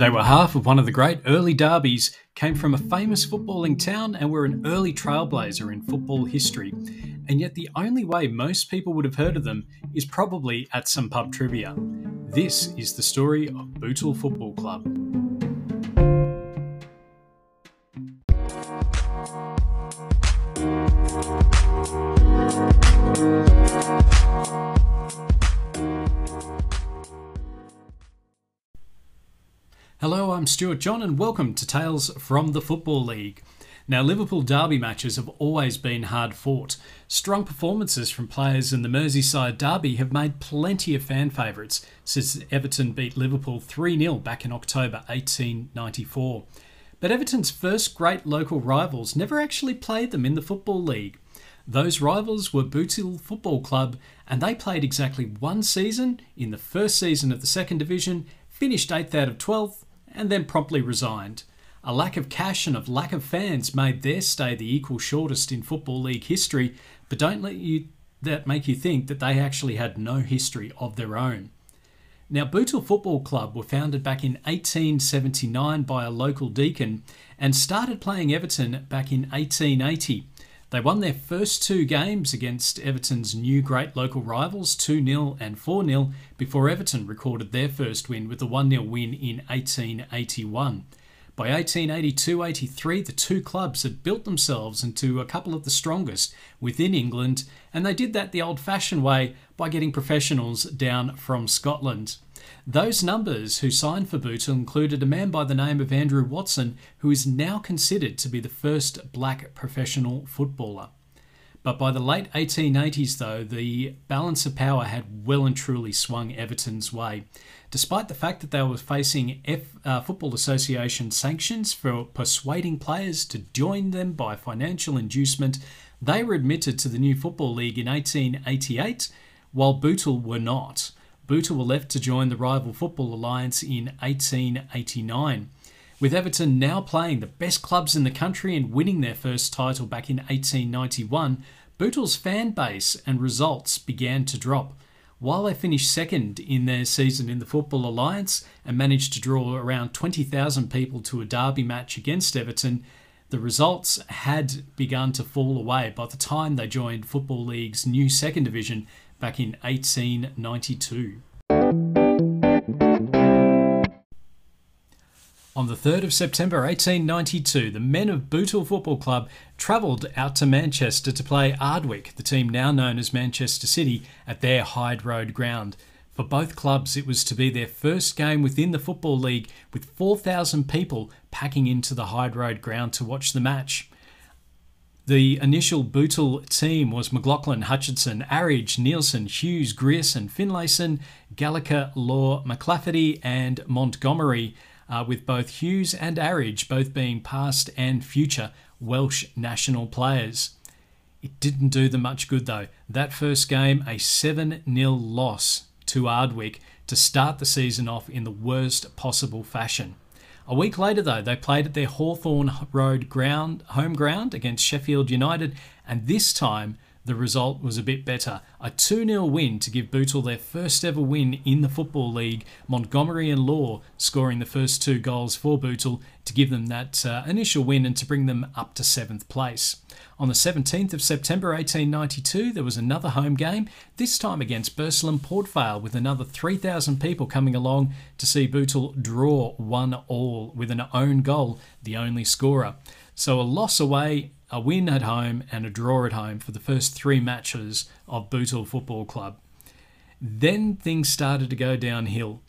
They were half of one of the great early derbies, came from a famous footballing town, and were an early trailblazer in football history. And yet, the only way most people would have heard of them is probably at some pub trivia. This is the story of Bootle Football Club. Stuart John, and welcome to Tales from the Football League. Now, Liverpool derby matches have always been hard fought. Strong performances from players in the Merseyside derby have made plenty of fan favourites since Everton beat Liverpool 3 0 back in October 1894. But Everton's first great local rivals never actually played them in the Football League. Those rivals were Bootle Football Club, and they played exactly one season in the first season of the second division, finished 8th out of 12th, and then promptly resigned. A lack of cash and a lack of fans made their stay the equal shortest in Football League history, but don't let you that make you think that they actually had no history of their own. Now, Bootle Football Club were founded back in 1879 by a local deacon and started playing Everton back in 1880. They won their first two games against Everton's new great local rivals, 2 0 and 4 0, before Everton recorded their first win with a 1 0 win in 1881. By 1882 83, the two clubs had built themselves into a couple of the strongest within England, and they did that the old fashioned way by getting professionals down from Scotland. Those numbers who signed for Bootle included a man by the name of Andrew Watson, who is now considered to be the first black professional footballer. But by the late 1880s, though, the balance of power had well and truly swung Everton's way. Despite the fact that they were facing F, uh, Football Association sanctions for persuading players to join them by financial inducement, they were admitted to the new Football League in 1888, while Bootle were not. Bootle were left to join the rival Football Alliance in 1889. With Everton now playing the best clubs in the country and winning their first title back in 1891, Bootle's fan base and results began to drop. While they finished second in their season in the Football Alliance and managed to draw around 20,000 people to a derby match against Everton, the results had begun to fall away by the time they joined Football League's new second division back in 1892. On the 3rd of September 1892, the men of Bootle Football Club travelled out to Manchester to play Ardwick, the team now known as Manchester City, at their Hyde Road ground. For both clubs, it was to be their first game within the Football League, with 4,000 people packing into the Hyde Road ground to watch the match. The initial Bootle team was McLaughlin, Hutchinson, Arridge, Nielsen, Hughes, Grierson, Finlayson, Gallagher, Law, McLafferty, and Montgomery, uh, with both Hughes and Arridge both being past and future Welsh national players. It didn't do them much good though. That first game, a 7 0 loss to Ardwick to start the season off in the worst possible fashion. A week later, though, they played at their Hawthorn Road ground, home ground against Sheffield United, and this time the result was a bit better. A 2 0 win to give Bootle their first ever win in the Football League. Montgomery and Law scoring the first two goals for Bootle to give them that uh, initial win and to bring them up to seventh place. On the 17th of September 1892, there was another home game, this time against Burslem Port Vale, with another 3,000 people coming along to see Bootle draw one all with an own goal, the only scorer. So a loss away, a win at home, and a draw at home for the first three matches of Bootle Football Club. Then things started to go downhill.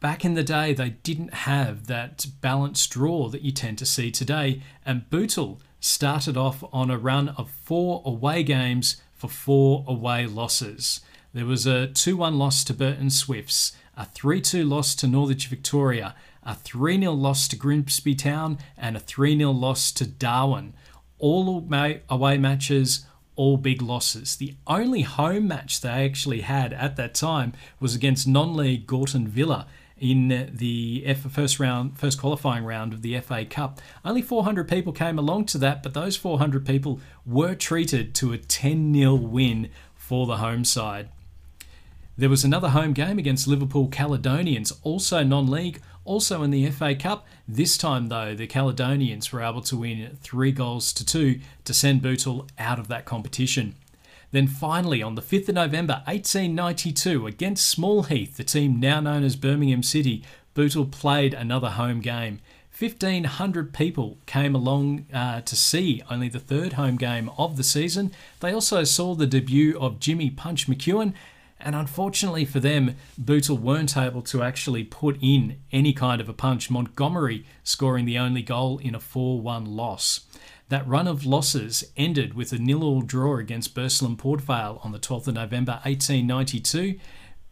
Back in the day, they didn't have that balanced draw that you tend to see today, and Bootle started off on a run of four away games for four away losses. There was a 2 1 loss to Burton Swifts, a 3 2 loss to Northwich Victoria, a 3 0 loss to Grimsby Town, and a 3 0 loss to Darwen. All away matches, all big losses. The only home match they actually had at that time was against non league Gorton Villa in the first round, first qualifying round of the FA Cup. Only 400 people came along to that, but those 400 people were treated to a 10 0 win for the home side. There was another home game against Liverpool Caledonians, also non league, also in the FA Cup. This time, though, the Caledonians were able to win three goals to two to send Bootle out of that competition. Then finally, on the 5th of November 1892, against Small Heath, the team now known as Birmingham City, Bootle played another home game. 1,500 people came along uh, to see only the third home game of the season. They also saw the debut of Jimmy Punch McEwen and unfortunately for them, Bootle weren't able to actually put in any kind of a punch, Montgomery scoring the only goal in a 4 1 loss. That run of losses ended with a nil-all draw against Burslem Port Vale on the 12th of November 1892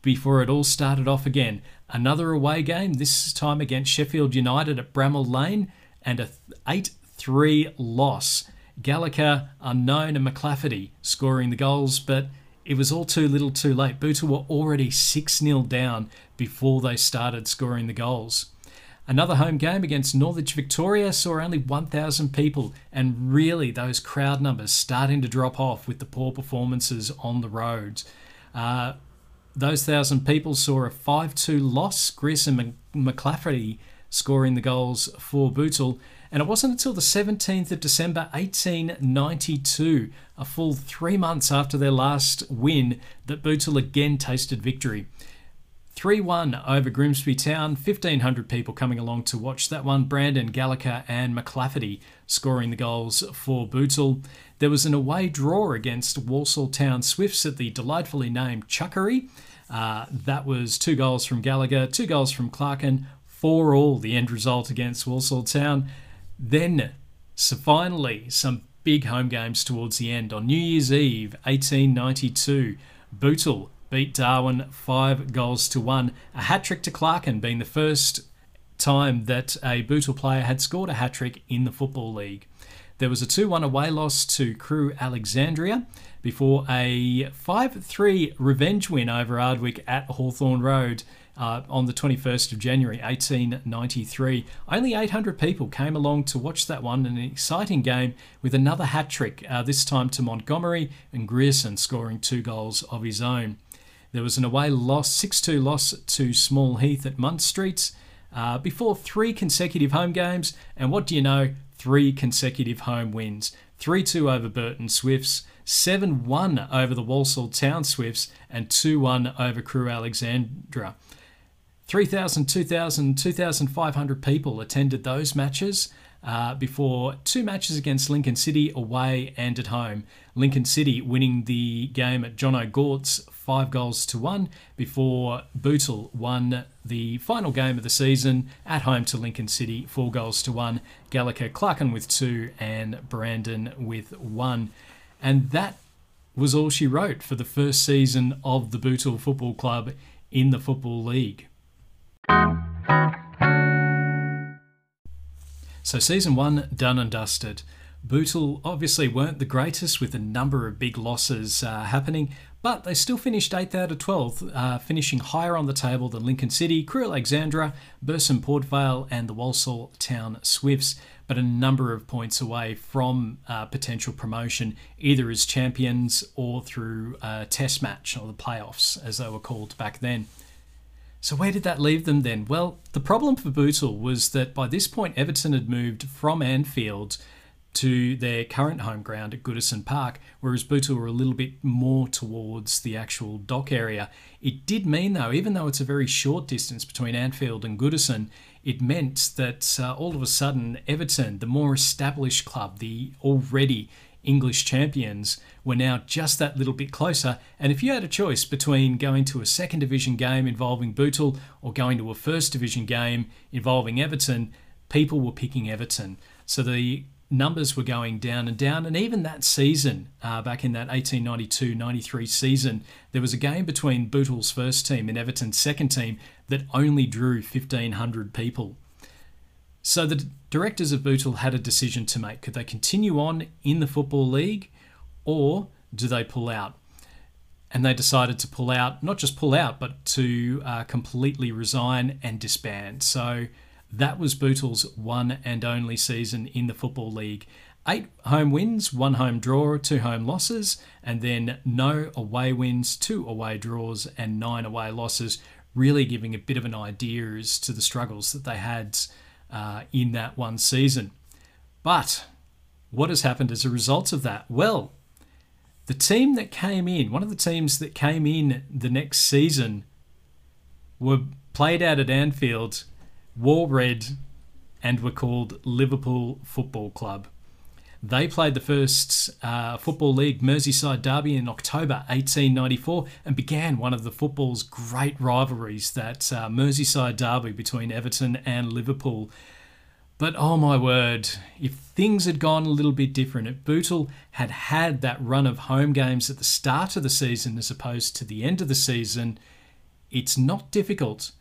before it all started off again. Another away game, this time against Sheffield United at Bramall Lane, and a 8 3 loss. Gallagher, Unknown, and McClafferty scoring the goals, but it was all too little too late. Bootle were already 6 0 down before they started scoring the goals. Another home game against Northwich Victoria saw only 1,000 people, and really those crowd numbers starting to drop off with the poor performances on the roads. Uh, those 1,000 people saw a 5 2 loss. Grierson and McClafferty scoring the goals for Bootle, and it wasn't until the 17th of December 1892, a full three months after their last win, that Bootle again tasted victory. 3 1 over Grimsby Town, 1,500 people coming along to watch that one. Brandon Gallagher and McClafferty scoring the goals for Bootle. There was an away draw against Walsall Town Swifts at the delightfully named Chuckery. Uh, that was two goals from Gallagher, two goals from Clarkin, four all the end result against Walsall Town. Then, so finally, some big home games towards the end. On New Year's Eve, 1892, Bootle beat Darwen five goals to one. A hat trick to Clarkin being the first time that a Bootle player had scored a hat trick in the Football League. There was a 2 1 away loss to Crewe Alexandra before a 5 3 revenge win over Ardwick at Hawthorn Road uh, on the 21st of January 1893. Only 800 people came along to watch that one, an exciting game with another hat trick, uh, this time to Montgomery and Grierson scoring two goals of his own. There was an away loss, 6 2 loss to Small Heath at Muntz Street. Uh, before three consecutive home games, and what do you know? Three consecutive home wins 3 2 over Burton Swifts, 7 1 over the Walsall Town Swifts, and 2 1 over Crewe Alexandra. 3,000, 2,000, 2,500 people attended those matches uh, before two matches against Lincoln City away and at home. Lincoln City winning the game at John O'Gaunt's five goals to one before Bootle won the final game of the season at home to Lincoln City, four goals to one. Gallagher Clarkin with two and Brandon with one. And that was all she wrote for the first season of the Bootle Football Club in the Football League. So, season one done and dusted. Bootle obviously weren't the greatest with a number of big losses uh, happening, but they still finished 8th out of 12th, uh, finishing higher on the table than Lincoln City, Crewe Alexandra, Burslem Port Vale, and the Walsall Town Swifts, but a number of points away from uh, potential promotion, either as champions or through a test match or the playoffs, as they were called back then. So where did that leave them then? Well, the problem for Bootle was that by this point Everton had moved from Anfield to their current home ground at Goodison Park, whereas Bootle were a little bit more towards the actual dock area. It did mean, though, even though it's a very short distance between Anfield and Goodison, it meant that uh, all of a sudden Everton, the more established club, the already English champions were now just that little bit closer. And if you had a choice between going to a second division game involving Bootle or going to a first division game involving Everton, people were picking Everton. So the numbers were going down and down. And even that season, uh, back in that 1892 93 season, there was a game between Bootle's first team and Everton's second team that only drew 1,500 people. So the directors of Bootle had a decision to make. Could they continue on in the Football League or do they pull out? And they decided to pull out, not just pull out, but to uh, completely resign and disband. So that was Bootle's one and only season in the Football League. eight home wins, one home draw, two home losses, and then no away wins, two away draws, and nine away losses, really giving a bit of an idea as to the struggles that they had uh, in that one season. But what has happened as a result of that? Well, the team that came in, one of the teams that came in the next season, were played out at Anfield, wore red, and were called Liverpool Football Club. They played the first uh, Football League Merseyside derby in October 1894 and began one of the football's great rivalries, that uh, Merseyside derby between Everton and Liverpool. But oh my word, if things had gone a little bit different, if Bootle had had that run of home games at the start of the season as opposed to the end of the season, it's not difficult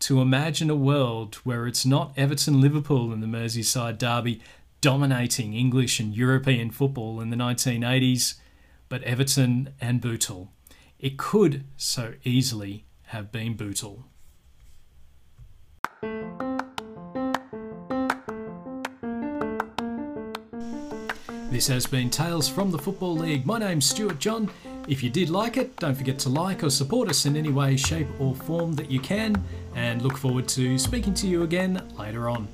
to imagine a world where it's not Everton Liverpool and the Merseyside derby dominating English and European football in the 1980s, but Everton and Bootle. It could so easily have been Bootle. This has been Tales from the Football League. My name's Stuart John. If you did like it, don't forget to like or support us in any way, shape, or form that you can, and look forward to speaking to you again later on.